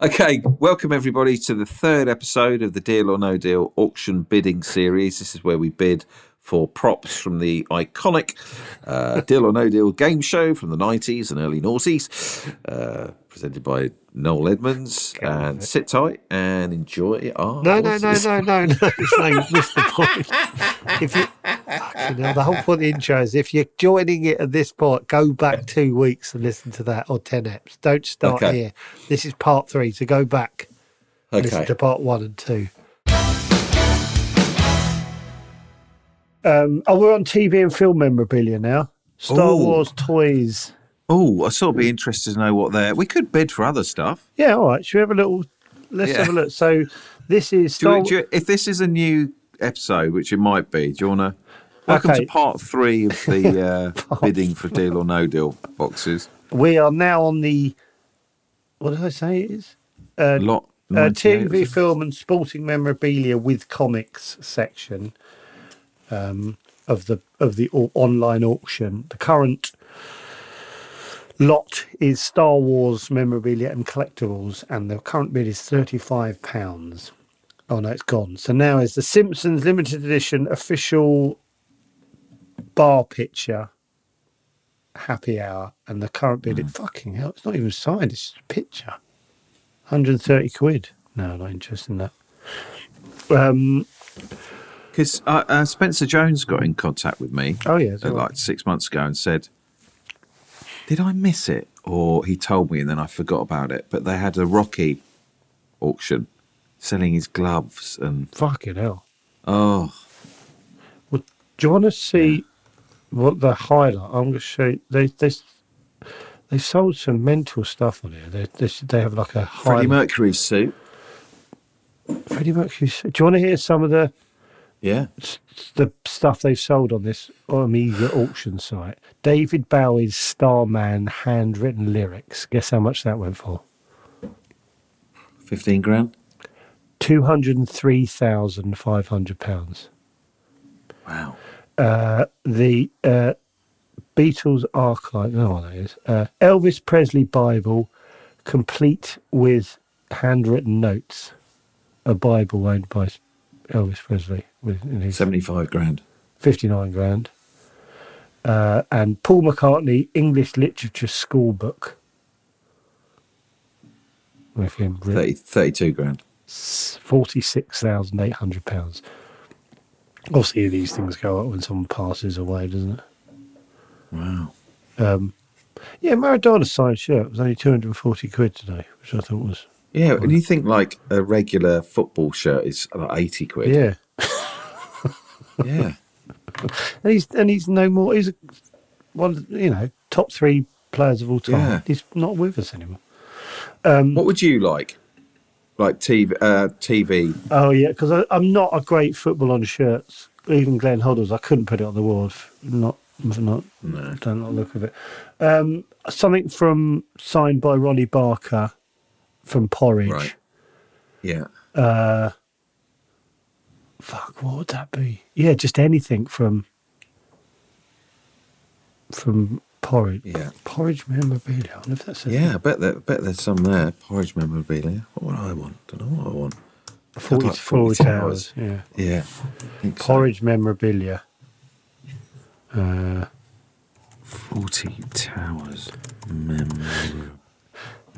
Okay, welcome everybody to the third episode of the Deal or No Deal auction bidding series. This is where we bid for props from the iconic uh, Deal or No Deal game show from the 90s and early noughties, uh, presented by Noel Edmonds. and sit tight and enjoy our. No, no, no, no, no, no. You've missed the point. If you, hell, the whole point of the intro is if you're joining it at this point, go back two weeks and listen to that or 10 eps. Don't start Okay. here. This is part three, so go back and listen to part one and two. Um, oh, we're on TV and film memorabilia now. Star Ooh. Wars toys. Oh, I sort of be interested to know what they're. We could bid for other stuff. Yeah, all right. Should we have a little? Let's Yeah. have a look. So this is Do you, do you, if this is a new episode, which it might be, do you want to? Welcome Okay. to part three of the uh, bidding for deal or no deal boxes. We are now on the. What did I say it is? Uh, Lot uh, TV, film, and sporting memorabilia with comics section um, of the of the online auction. The current lot is Star Wars memorabilia and collectibles, and the current bid is thirty five pounds. Oh no, it's gone. So now is the Simpsons limited edition official bar picture happy hour, and the current bid. Mm. Fucking hell! It's not even signed. It's just a picture. 130 quid. No, not interested in that. Um, Because uh, uh, Spencer Jones got in contact with me oh, yeah. uh, like six months ago and said, "Did I miss it?" Or he told me and then I forgot about it. But they had a Rocky auction selling his gloves and Fucking hell. oh, Do you want to see what the highlight? I'm going to show you. They, they, they sold some mental stuff on here. They, they, they have like a Freddie highlight. Mercury's suit. Freddie Mercury. Do you want to hear some of the Yeah, the stuff they've sold on this Omega auction site? David Bowie's Starman handwritten lyrics. Guess how much that went for? fifteen grand. Two hundred and three thousand five hundred pounds. Wow. uh, the uh, Beatles archive. No, that is. Uh, Elvis Presley Bible, complete with handwritten notes. A Bible owned by Elvis Presley with in his Seventy-five grand. fifty-nine grand. Uh, and Paul McCartney English Literature School Book. With him, 30, 32 grand. forty-six thousand eight hundred pounds. Obviously, these things go up when someone passes away, doesn't it? Wow. Um, yeah, Maradona signed shirt was only 240 quid today, which I thought was, Yeah, and you think like a regular football shirt is like eighty quid. yeah. yeah. And he's, and he's no more, he's a, one, of you know, top three players of all time. Yeah. He's not with us anymore. Um, What would you like? Like TV, uh, TV. Oh, yeah, because I'm not a great football on shirts. Even Glenn Hoddles, I couldn't put it on the wall. Not, not, No. don't like look of it. Um, something from signed by Ronnie Barker from Porridge. Right. Yeah. Uh, fuck, what would that be? Yeah, just anything from from porridge. Yeah. Porridge memorabilia. I wonder if that's a Yeah, I bet, there, bet there's some there. Porridge memorabilia. What would I want? Don't know what I want. 40, like Fawlty Towers. Yeah. Yeah. I think so. Porridge memorabilia. Uh, Fawlty Towers. Memorabilia.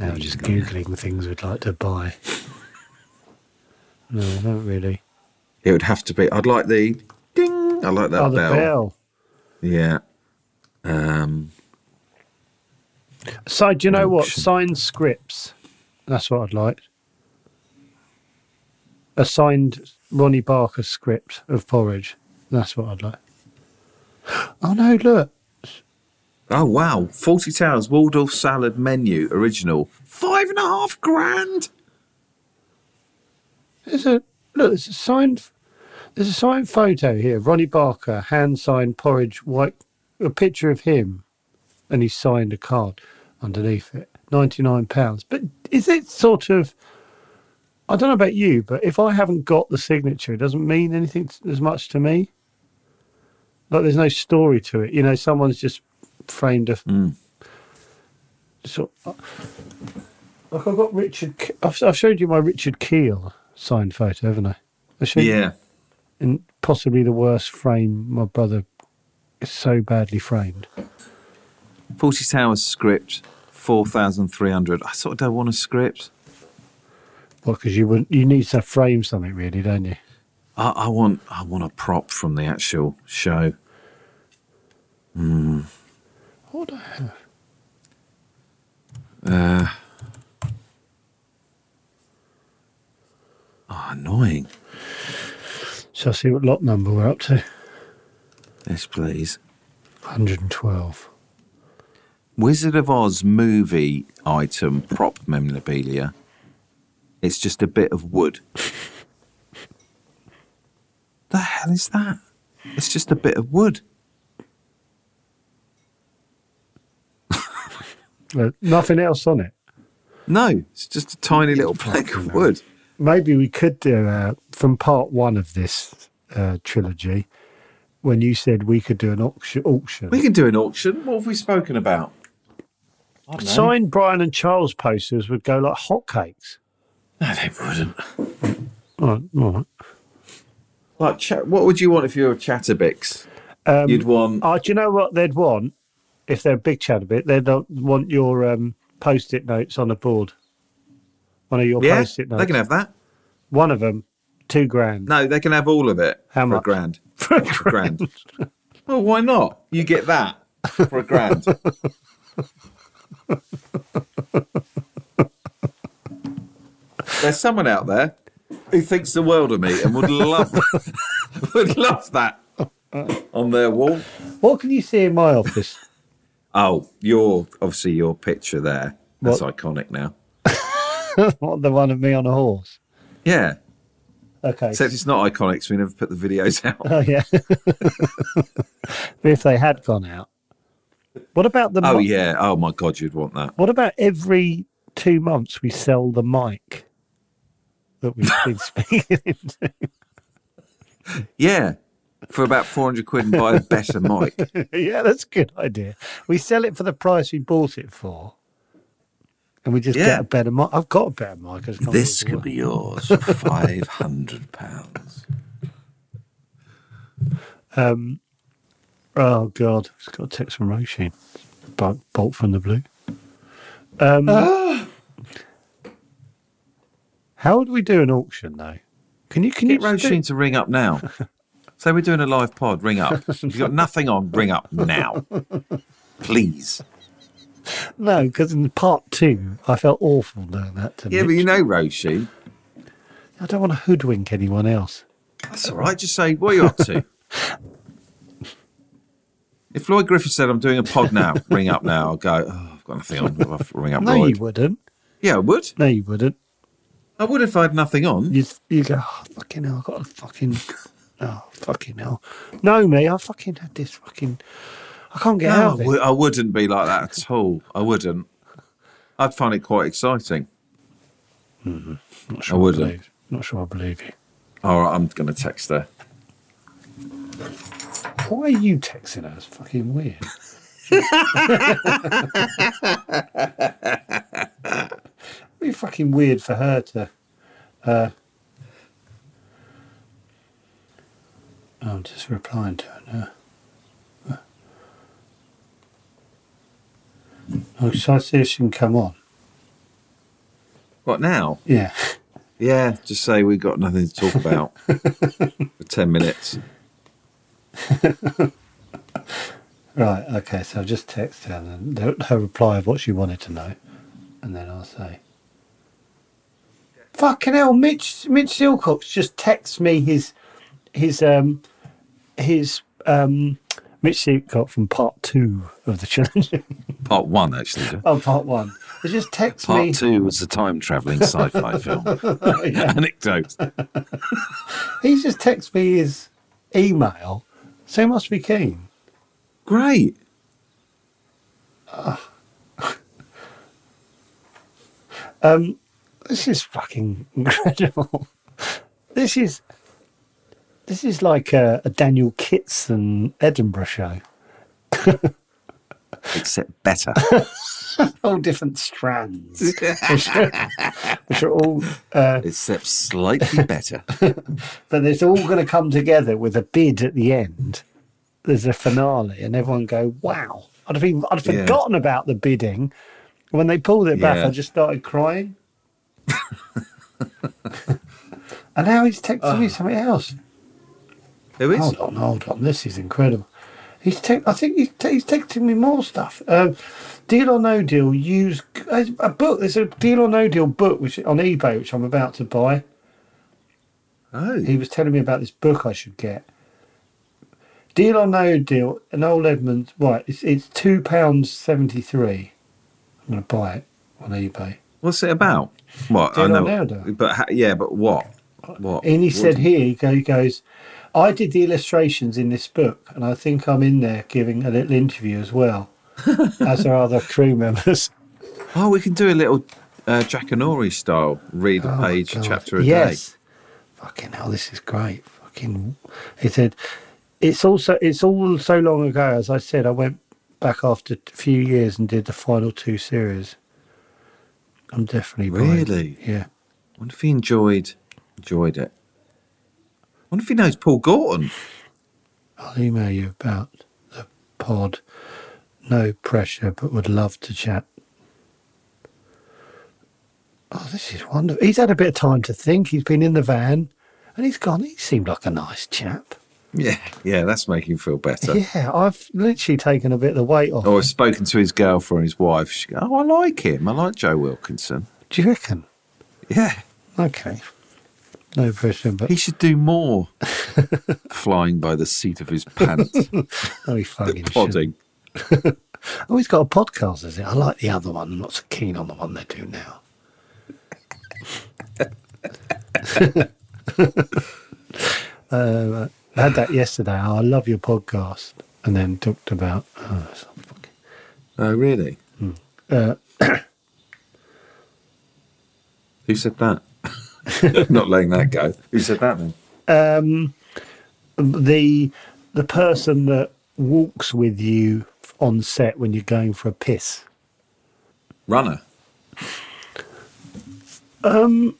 Now just googling things we'd like to buy. No, not really. It would have to be. I'd like the ding. I like that oh, the bell. bell. Yeah. Um, So, do you know what? Signed scripts. That's what I'd like. A signed Ronnie Barker script of porridge. That's what I'd like. Oh no! Look, oh wow, Fawlty Towers Waldorf salad menu original, five and a half grand. there's a look. There's a signed. There's a signed photo here. Ronnie Barker, hand signed porridge, white. A picture of him, and he signed a card underneath it. Ninety nine pounds. But is it sort of? I don't know about you, but if I haven't got the signature, it doesn't mean anything as much to me. Like there's no story to it. You know, someone's just framed a. Hmm. So, like I've got Richard. I've, I've showed you my Richard Kiel signed photo, haven't I? I showed Yeah, in possibly the worst frame my brother is so badly framed. Fawlty Towers script, four thousand three hundred. I sort of don't want a script. Well, because you would you need to frame something really, don't you? I, I want I want a prop from the actual show. Hmm. What do I have? Uh, oh, annoying. Shall I see what lot number we're up to? Yes, please. 112. Wizard of Oz movie item prop memorabilia. It's just a bit of wood. the hell is that? It's just a bit of wood. Uh, nothing else on it. No, it's just a tiny little plank of wood. Maybe we could do uh, from part one of this uh, trilogy when you said we could do an auction. auction. We can do an auction. What have we spoken about? Signed Brian and Charles posters would go like hotcakes. No, they wouldn't. All right, all right. Like, what would you want if you were a Chatabix? Um, You'd want. Oh, do you know what they'd want if they're a big chat a bit? they don't want your um, post-it notes on a board. One of your yeah, post-it notes. they can have that. One of them, two grand. No, they can have all of it How for much? a grand. For a For a grand. well, why not? You get that for a grand. There's someone out there who thinks the world of me and would love would love that on their wall. What can you see in my office? Oh, your obviously your picture there. That's What? iconic now. what the one of me on a horse? Yeah. Okay. Except it's not iconic, so we never put the videos out. oh yeah. if they had gone out. What about the? Oh mi- yeah. Oh my god, you'd want that. What about every two months we sell the mic that we've been speaking into? Yeah. For about four hundred quid and buy a better mic. yeah, that's a good idea. We sell it for the price we bought it for, and we just Yeah. get a better mic. I've got a better mic. I just can't This could be yours for five hundred pounds. Um, oh God, it's got a text from Roisin. Bolt, from the blue. Um, how would we do an auction though? Can you can Get you Roisin to ring up now. So we're doing a live pod. Ring up. If you've got nothing on, ring up now, please. No, because in part two, I felt awful doing that to Yeah, but you know Roisin. I don't want to hoodwink anyone else. That's all right. Just say what are you up to. If Lloyd Griffith said, "I'm doing a pod now," ring up now. I'll go. Oh, I've got nothing on. I'll ring up No, Lloyd. you wouldn't. Yeah, I would. No, you wouldn't. I would if I had nothing on. You you go, oh, fucking hell, I've got a fucking, oh, fucking hell. No, me, I fucking had this fucking, I can't get No, out of it. I wouldn't be like that at all. I wouldn't. I'd find it quite exciting. Not sure I wouldn't. believe, not sure I believe you. All right, I'm going to text her. Why are you texting her? It's fucking weird. It'd be fucking weird for her to. Uh, I'm just replying to her now. Oh, shall I see if she can come on? What now? Yeah. Yeah, just say we've got nothing to talk about for 10 minutes. Right, okay, so I'll just text her and her, her reply of what she wanted to know. And then I'll say, Fucking hell, Mitch Mitch Silcox just texts me his his um his um Mitch Silcox from part two of the challenge. Part one, actually. Oh, part one. He just texts me Part me two was the time travelling sci fi film. Anecdote. he's just texts me his email, so he must be keen. Great. This is fucking incredible. This is this is like a, a Daniel Kitson Edinburgh show. Except better. All different strands, which, are, which are all, uh, Except slightly better. but it's all going to come together with a bid at the end. There's a finale, and everyone go, "Wow!" I'd have been, I'd Yeah. forgotten about the bidding. When they pulled it back, Yeah. I just started crying. and now he's texting me something else. Who is? Hold on, hold on. This is incredible. He's te- I think he's, te- he's texting me more stuff. Um, deal or no deal. Use a book. There's a deal or no deal book which on eBay which I'm about to buy. Oh. He was telling me about this book I should get. Deal or no deal. An old Edmonds. Right. It's it's two pounds seventy three. I'm going to buy it on eBay. What's it about? What? Deal I know. But ha- yeah, but what? What? And he What said here, he go- he goes, I did the illustrations in this book, and I think I'm in there giving a little interview as well, as are other crew members. Oh, we can do a little uh, Jackanory style. Read a Oh page, God. chapter a yes. Fucking hell, this is great. Fucking, he said, it's also it's all so long ago. As I said, I went back after a few years and did the final two series. I'm definitely day. buying- Really? yeah. wonder if he enjoyed enjoyed it. Wonder if he knows Paul Gorton. I'll email you about the pod. No pressure, but would love to chat. Oh, this is wonderful. He's had a bit of time to think. He's been in the van and he's gone. He seemed like a nice chap. Yeah, yeah, that's making him feel better. Yeah, I've literally taken a bit of the weight off. Or I've spoken to his girlfriend, his wife. She go, "Oh, I like him. I like Joe Wilkinson. Do you reckon? Yeah, Okay. No pressure, but he should do more flying by the seat of his pants, oh, he fucking podding. Oh, he's got a podcast, is it? I like the other one. I'm not so keen on the one they do now. uh, I had that yesterday. Oh, I love your podcast, and then talked about. Oh, fucking- Oh, really? uh, Who said that? Not letting that go. Who said that then? the the person that walks with you on set when you're going for a piss. Runner. Um,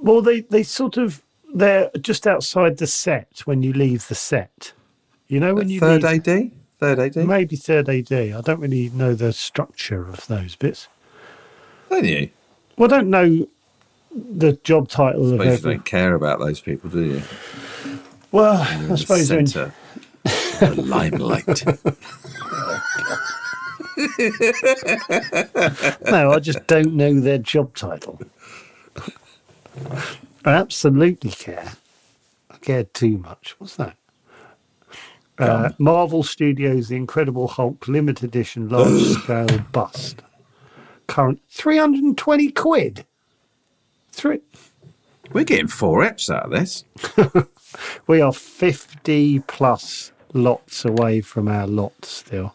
Well, they they sort of they're just outside the set when you leave the set. You know when you Third leave, AD? Third AD? maybe third AD. I don't really know the structure of those bits. Don't you? Well, I don't know the job title of Suppose you every. don't care about those people, do you? Well, I in suppose the when, of the limelight. no, I just don't know their job title. I absolutely care. I care too much. What's that? Uh, Marvel Studios The Incredible Hulk limited edition large scale bust. Current 320 quid. We're getting four eps out of this. We are 50 plus lots away from our lot still.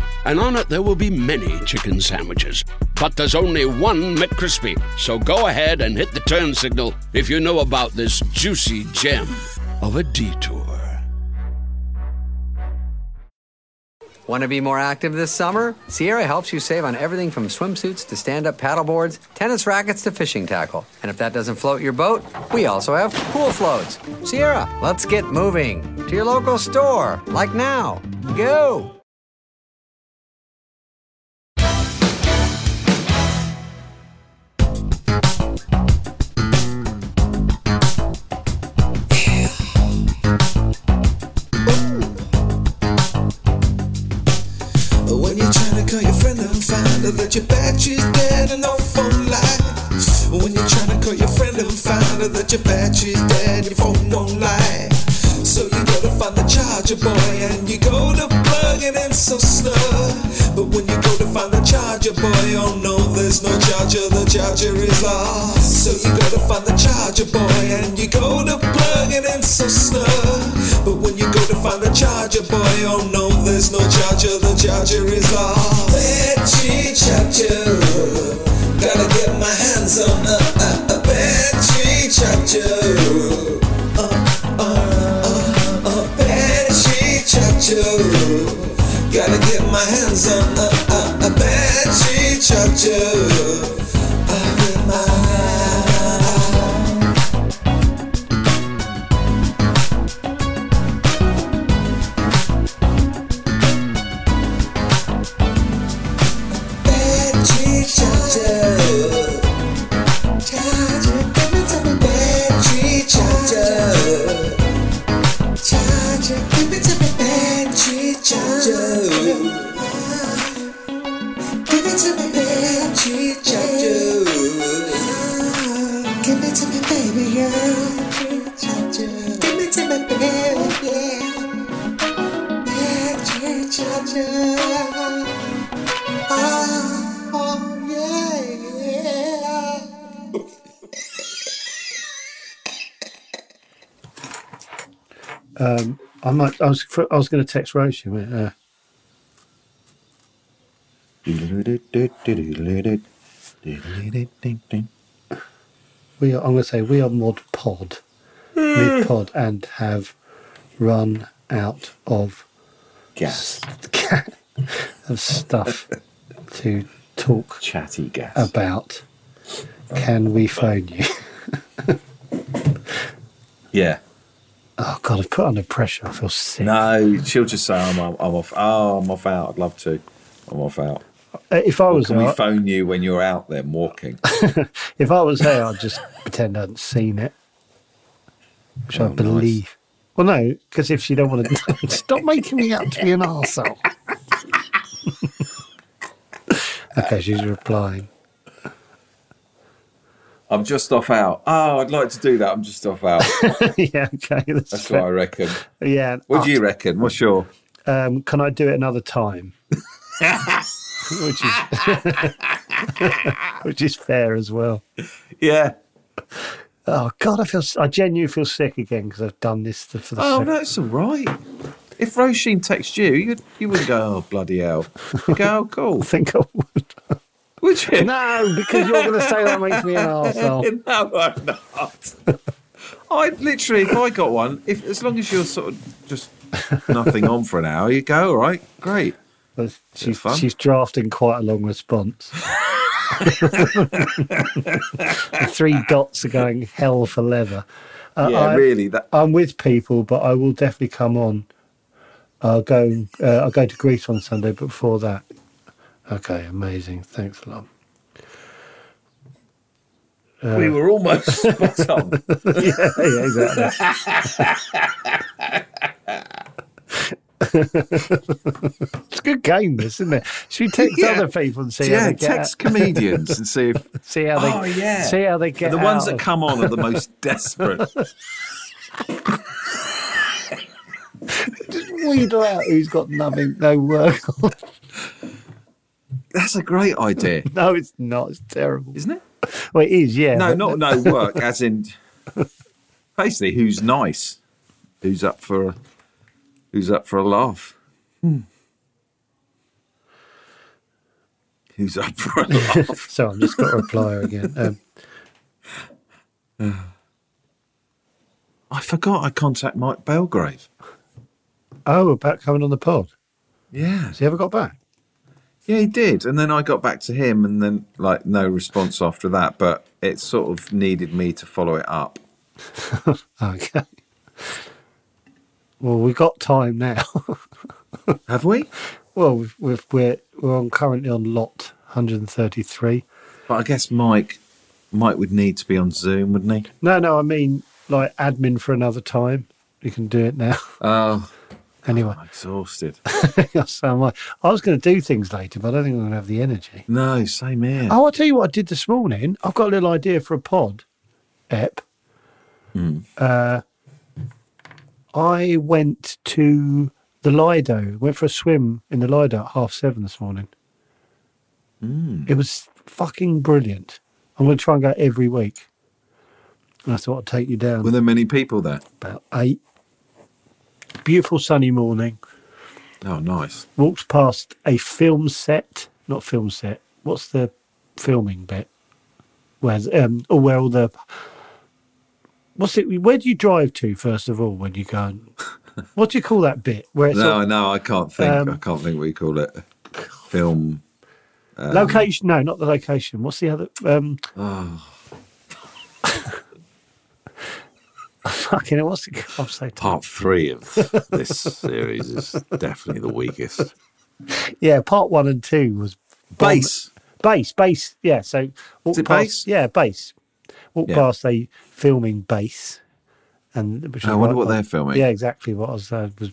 and on it there will be many chicken sandwiches. But there's only one McCrispy. So go ahead and hit the turn signal if you know about this juicy gem of a detour. Want to be more active this summer? Sierra helps you save on everything from swimsuits to stand up paddleboards, tennis rackets to fishing tackle. And if that doesn't float your boat, we also have pool floats. Sierra, let's get moving to your local store, like now. Go! Find that your battery's dead and no phone line. When you're trying to call your friend and find out that your battery's dead, and your phone won't lie. So you go to find the charger boy and you go to plug it in so slow. But when you go to find the charger boy, oh no, there's no charger, the charger is lost. So you go to find the charger boy and you go to plug it in so slow. But when you find the charger boy, oh no, there's no charger, the charger is lost. Battery charger, gotta get my hands on a, a, a battery charger. Uh, uh, uh, uh, battery charger. Gotta get my hands on a, a, a battery charger. I was. Going to text Rosie. Uh, we are. I'm going to say we are mod pod, mid pod, and have run out of Gas. of stuff to talk Chatty gas. about. Can we phone you? yeah. Oh God, I've put under pressure. I feel sick. No, she'll just say, I'm, I'm off. Oh, I'm off out. I'd love to. I'm off out. Uh, If I Or was can we out, phone you when you're out there walking? if I was there, I'd just pretend I hadn't seen it, which Oh, I nice. believe. Well, no, because if she don't want to, stop making me out to be an arsehole. okay, she's replying. I'm just off out. Oh, I'd like to do that. I'm just off out. yeah, okay, that's, That's what I reckon. Yeah. What do you reckon? What's your? Um, can I do it another time? which is which is fair as well. Yeah. Oh God, I feel I genuinely feel sick again because I've done this for the. Oh, that's all right. If Roisin texts you, you you wouldn't go, oh bloody hell. You go, oh, cool. I think I would. Would you? No, because you're going to say that makes me an arsehole. no, I'm not. I literally, if I got one, if as long as you're sort of just nothing on for an hour, you go, all right, great. She's, fun. she's drafting quite a long response. The three dots are going hell for leather. Uh, yeah, I, really. That I'm with people, but I will definitely come on. I'll go. Uh, I'll go to Greece on Sunday, but before that, okay, amazing. Thanks a lot. Uh, we were almost spot on. yeah, yeah, exactly. a good game, this, isn't it? Should we text Yeah. other people and see how yeah, they get text comedians and see if see how they Oh, yeah. see how they get the ones that of- come on are the most desperate. Just wheedle out who's got nothing, no work on. That's a great idea, No, it's not. It's terrible. isn't it? Well, it is, yeah. No, not no work, as in basically who's nice, who's up for a, who's up for a laugh. Who's up for a laugh? So I've just got to reply again. Um, I forgot I contact Mike Belgrave. oh, about coming on the pod. Yeah, Has he ever got back? Yeah, he did, and then I got back to him, and then like no response after that. But it sort of needed me to follow it up. Okay. Well, we've got time now. Have we? well, we've, we've, we're we're on currently on lot 133. But I guess Mike, Mike would need to be on Zoom, wouldn't he? No, no, I mean like admin for another time. You can do it now. Oh, anyway, I'm exhausted. so am I. I was going to do things later, but I don't think I'm going to have the energy. No, same here. Oh, I'll tell you what I did this morning. I've got a little idea for a pod, Ep. Uh, I went to the Lido, went for a swim in the Lido at half seven this morning. It was fucking brilliant. I'm going to try and go every week. And I thought I'd take you down Were there many people there? about eight. Beautiful sunny morning. Oh, nice. Walked past a film set, not film set. What's the filming bit? Where's um? Or where all the what's it? Where do you drive to first of all when you go? And, what do you call that bit? Where it's No, all- no, I can't think. Um, I can't think what you call it. Film. um, location? No, not the location. What's the other? Um, Oh, fucking. hell, What's the? I'm so tired. part three of this series is definitely the weakest. Yeah, part one and two was bomb- Base. Base, base. Yeah. So walk Is it past, base? Yeah, base. Walk Yeah. past a filming base, and which I is wonder what they're filming. Yeah, exactly what I was uh, was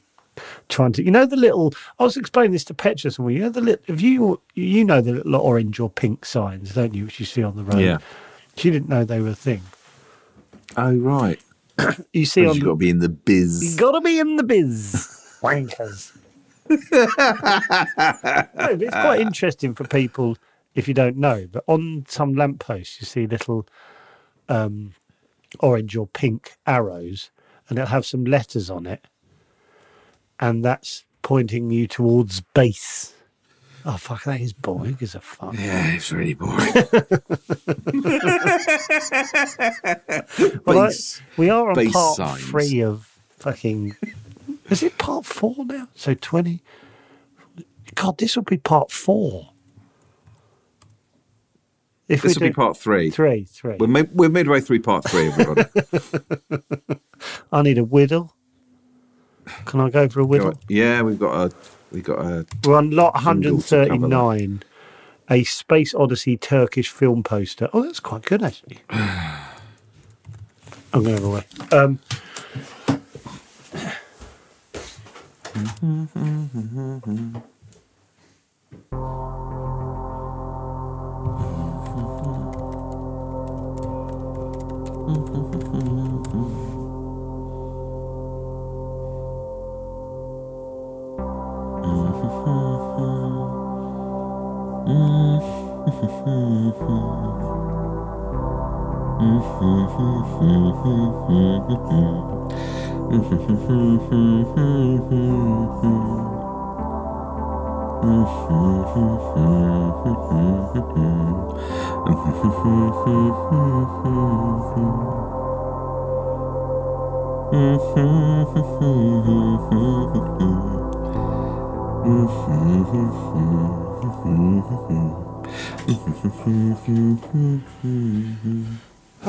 trying to. You know the little. I was explaining this to Petra somewhere. You know the little. If you you know the little orange or pink signs, don't you? Which you see on the road. Yeah. She didn't know they were a thing. Oh, right. You see You've got to be in the biz. You biz. gotta be in the biz, wankers. no, it's quite interesting for people if you don't know. But on some lampposts, you see little um, orange or pink arrows, and it'll have some letters on it, and that's pointing you towards base. Oh fuck, that is boring. Gives a fuck? Yeah, it's really boring. Well, I- Base. we are on part signs. three of fucking. Is it part four now? So twenty. God, this will be part four. If This will be part three. three, three. We're, mid- we're midway through part three, everybody. I need a whittle. Can I go for a whittle? yeah, we've got a we've got a We're on lot Jingle to cover that. 139, a Space Odyssey Turkish film poster. Oh, that's quite good, actually. I'm going to have a way. Um,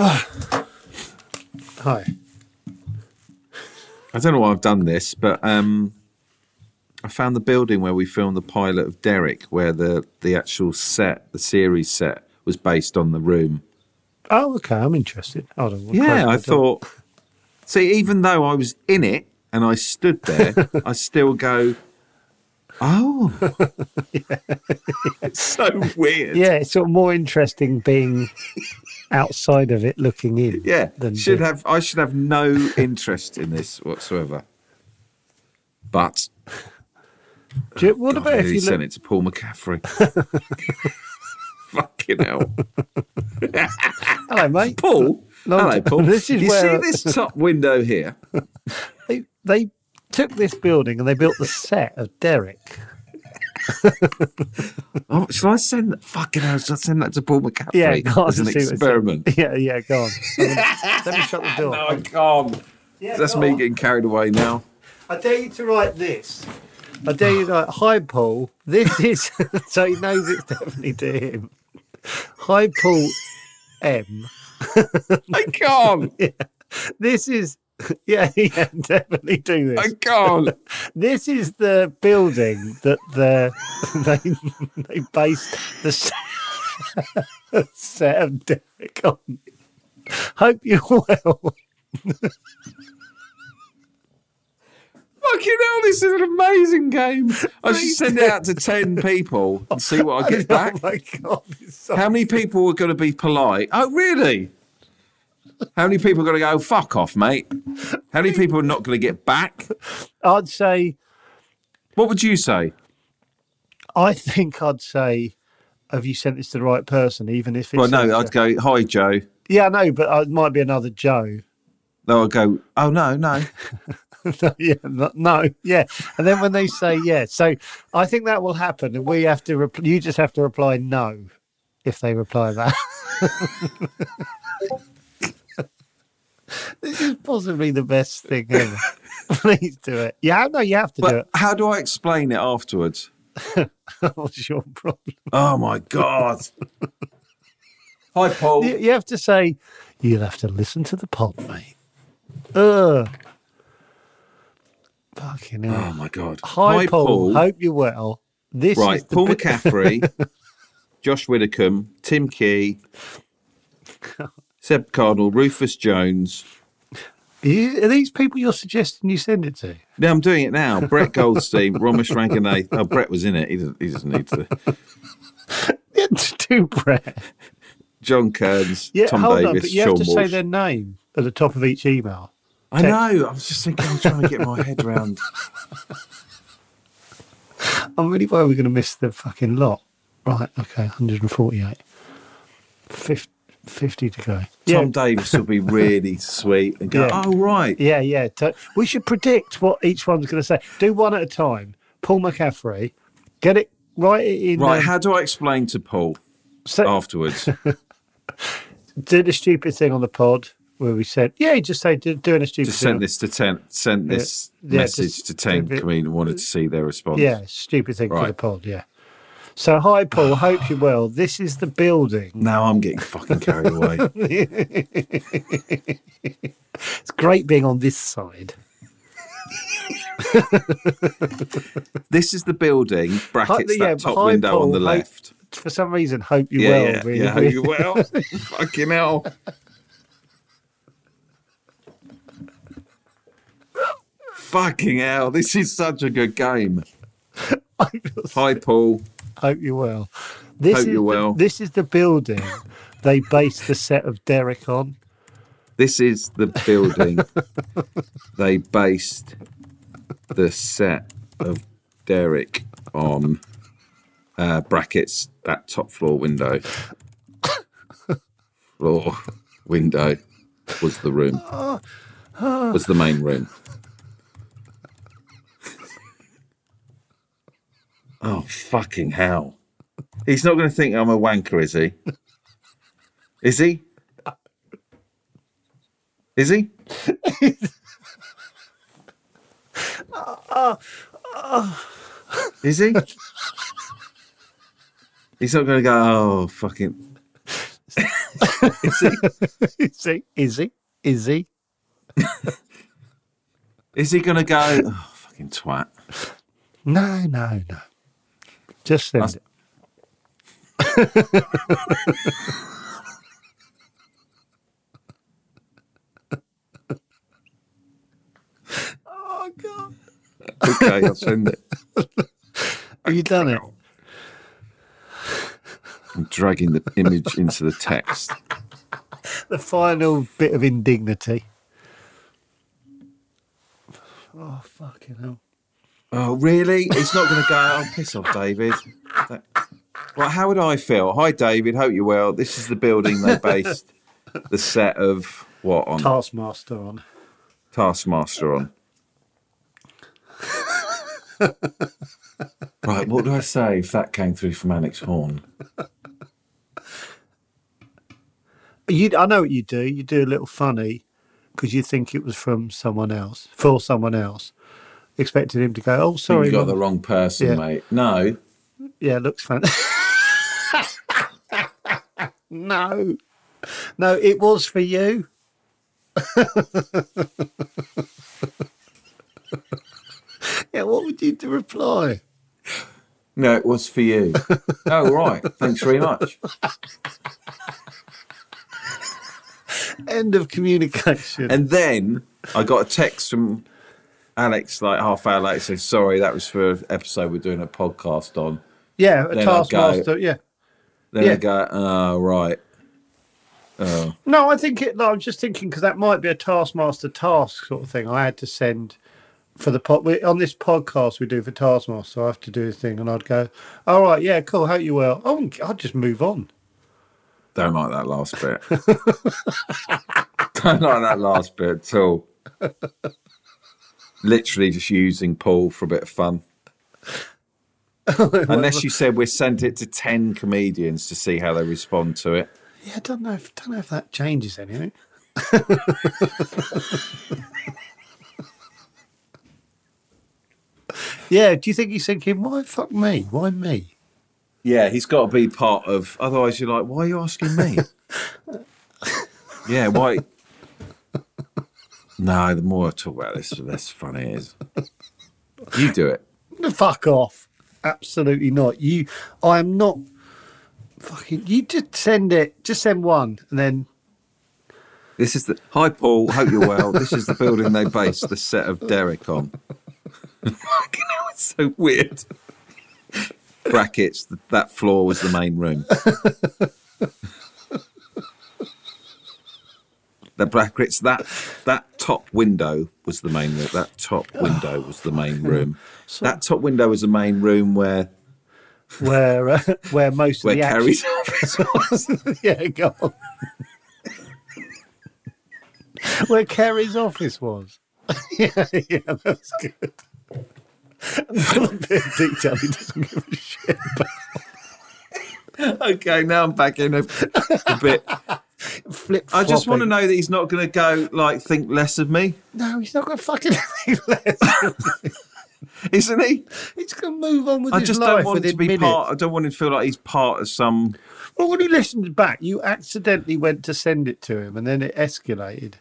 ah hi. I don't know why I've done this, but um, I found the building where we filmed the pilot of Derek, where the the actual set, the series set, was based on the room. Oh, okay. I'm interested. Hold on. Yeah, I thought. See, even though I was in it and I stood there, I still go. Oh, yeah. it's so weird. Yeah, it's sort of more interesting being outside of it, looking in. Yeah, should have I should have no interest in this whatsoever. But Do you- what God, about if you sent look? it to Paul McCaffrey? Fucking hell, Hello, mate. Paul. Long hello, Paul. This is you see this top window here? They, they took this building and they built the set of Derek. Oh, shall I send that? Fucking hell, shall I send that to Paul McCaffrey Yeah, go on as an see what it experiment? Yeah, yeah, go on. Let me shut the door. No, I can't. Yeah, That's me on. getting carried away now. I dare you to write this. I dare you to write, hi Paul, this is, so he knows it's definitely to him. Hi Paul M. I can't. This is, yeah, yeah, definitely do this. I can't. This is the building that the they they based the set of Derek on. Hope you're well. Fucking hell, this is an amazing game. I should send it out to 10 people and see what I get back. Oh my god! So How many people are going to be polite? Oh, really? How many people are going to go, fuck off, mate? How many people are not going to get back? I'd say, What would you say? I think I'd say, have you sent this to the right person? Even if it's Well, no, I'd go, hi, Joe. yeah, I know, but it might be another Joe. No, I'd go, oh, no, no. yeah, no, no, yeah, and then when they say yeah, so I think that will happen, and we have to. Repl- you just have to reply no if they reply that. this is possibly the best thing ever. Please do it. Yeah, no, you have to do But it. how do I explain it afterwards? What's your problem? Oh, my God. hi, Paul. You, you have to say you'll have to listen to the pod, mate. Ugh. Fucking hell. Oh, my God. Hi, Paul. Hope you're well. This Right, is Paul bit- McCaffrey, Josh Widdicombe, Tim Key, Seb Cardinal, Rufus Jones. Are, you- are these people you're suggesting you send it to? No, I'm doing it now. Brett Goldstein, Romesh Ranganathan. Oh, Brett was in it. He doesn't, he doesn't need to. Too Brett. John Kearns, Yeah, Tom hold on, Davis, but you Sean have to say their name at the top of each email. I know. I was just thinking. I'm trying to get my head around. I'm really worried we're going to miss the fucking lot. Right, okay, 148. 50, 50 to go. Tom Davis will be really sweet and go. Yeah. Oh right. Yeah, yeah. We should predict what each one's going to say. Do one at a time. Paul McCaffrey, get it, right in. Right. um, How do I explain to Paul so- afterwards? did a stupid thing on the pod where we said, yeah, you just say doing a stupid Just thing. send this to ten. sent this Yeah, message just- to ten. if it- Comedian wanted to see their response. Yeah, stupid thing for the pod. Yeah. So hi, Paul. Hope you're well. This is the building. Now I'm getting fucking carried away. It's great being on this side. this is the building. Brackets yeah, that top hi, window on Paul. the Hope- left. For some reason, hope you're Yeah, well. yeah, really. yeah. Hope you well. fucking hell. Fucking hell! This is such a good game. Hi, Paul. Hope you're well. This Hope is you're the- this is the building they based the set of Derek on. This is the building they based the set of Derek on. Uh, brackets that top floor window. floor window was the room. Was the main room. Oh fucking hell! He's not going to think I'm a wanker, is he? Is he? Is he? Is he? He's not going to go. Oh, fucking. is he? is he? Is he? Is he? Is he going to go? Oh, fucking twat. No, no, no. Just send That's- it. Okay, I'll send it. Have you done it? I'm dragging the image into the text. The final bit of indignity. Oh fucking hell! Oh, really? It's not going to go. Oh, piss off, David. That- Right, how would I feel? Hi, David. Hope you're well. This is the building they based the set of what on Taskmaster on. Taskmaster on. right, what do I say if that came through from Alex Horne? You, I know what you do. You do a little funny because you think it was from someone else, for someone else. Expected him to go, oh, sorry. you got Mum." the wrong person, Yeah. mate. No, Yeah, looks fun. no, no, it was for you. yeah, what would you to reply? no, it was for you. oh, right. Thanks very much. End of communication. And then I got a text from Alex like half hour later saying, "Sorry, that was for an episode we're doing a podcast on." yeah, a I'll taskmaster. Yeah. Then Yeah. I go, "Oh, right." Oh, No, I think it. No, I'm just thinking because that might be a taskmaster task sort of thing. I had to send for the pod we, on this podcast we do for taskmaster. I have to do a thing, and I'd go, "All right, yeah, cool. Hope you well." Oh, I'd just move on. don't like that last bit. don't like that last bit at all. Literally just using Paul for a bit of fun. Unless you said we sent it to ten comedians to see how they respond to it. Yeah, I don't know. If, don't know if that changes anything. yeah. Do you think he's thinking, "Why fuck me? Why me?" Yeah, he's got to be part of. Otherwise, you're like, why are you asking me? yeah, why? No, the more I talk about this, the less fun it is. You do it. Fuck off. Absolutely not. You, I am not fucking. You just send it. Just send one, and then This is the. Hi, Paul. Hope you're well. This is the building they based the set of Derek on. Fucking hell, it's so weird. Brackets. That floor was the main room. The brackets. That that top window was the main room. That top window was the main room. That top window was the main room where where uh, where most where of the Carrie's action, office was. yeah, go on. where Kerry's office was. yeah, yeah, that's good. Bit of detail he doesn't give a shit about. okay, now I'm back in a, a bit. Flip. I just want to know that he's not going to go like think less of me, No, he's not going to fucking think less. isn't he? He's going to move on with I his just don't want to be minutes. part. I don't want him to feel like he's part of some. Well, when he listens back, you accidentally went to send it to him, and then it escalated.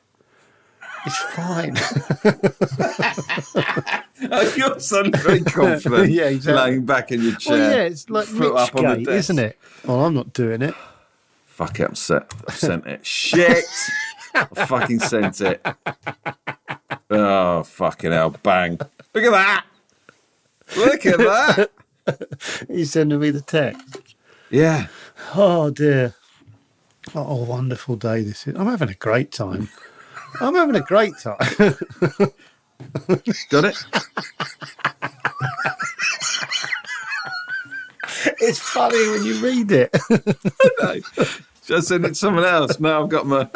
It's fine. Oh, you're suddenly very confident. Yeah, exactly. Laying back in your chair. well, yeah, it's like foot up on the desk. isn't it? Well, I'm not doing it. Fuck it, I'm set. I've sent it. Shit! I fucking sent it. Oh fucking hell! Bang! Look at that! Look at that! He's sending me the text. Yeah. Oh dear. What a wonderful day this is. I'm having a great time. I'm having a great time. Got it? it's funny when you read it. no. Should I send it to someone else? No, I've got my.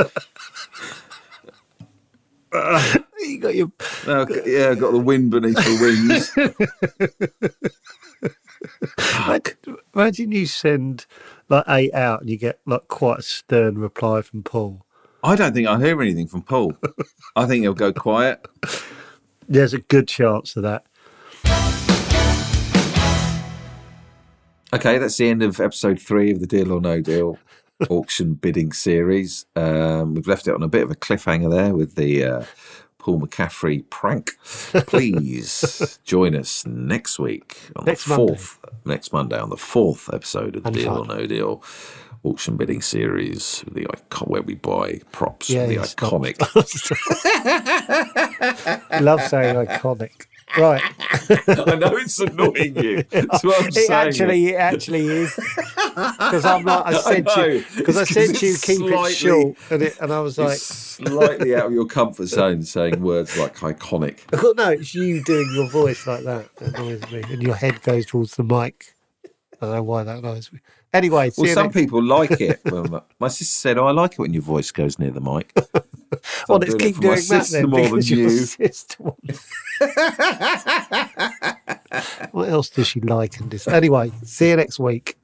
you got your No, yeah, I've got the wind beneath the wings. Imagine- Imagine you send like eight out and you get like quite a stern reply from Paul. I don't think I'll hear anything from Paul. I think he'll go quiet. There's a good chance of that. Okay, that's the end of episode three of the Deal or No Deal auction bidding series. Um, we've left it on a bit of a cliffhanger there with the uh, Paul McCaffrey prank. Please join us next week on Next the Monday. fourth, next Monday on the fourth episode of the And Deal fun. or No Deal auction bidding series, the icon where we buy props Yeah, from the iconic. Love saying iconic. Right. I know it's annoying you. That's what I'm it saying. actually, it actually is. Because I'm like, I said to you, because I said you, keep slightly- it short, and it, and I was like, slightly out of your comfort zone saying words like iconic. well, no, it's you doing your voice like that that annoys me, and your head goes towards the mic. I don't know why that annoys me. Anyway, Well, some next- people like it. Well, my- sister said, "Oh, I like it when your voice goes near the mic." So well, let's doing keep doing that then. more than you. what else does she like and dis? Anyway, see you next week.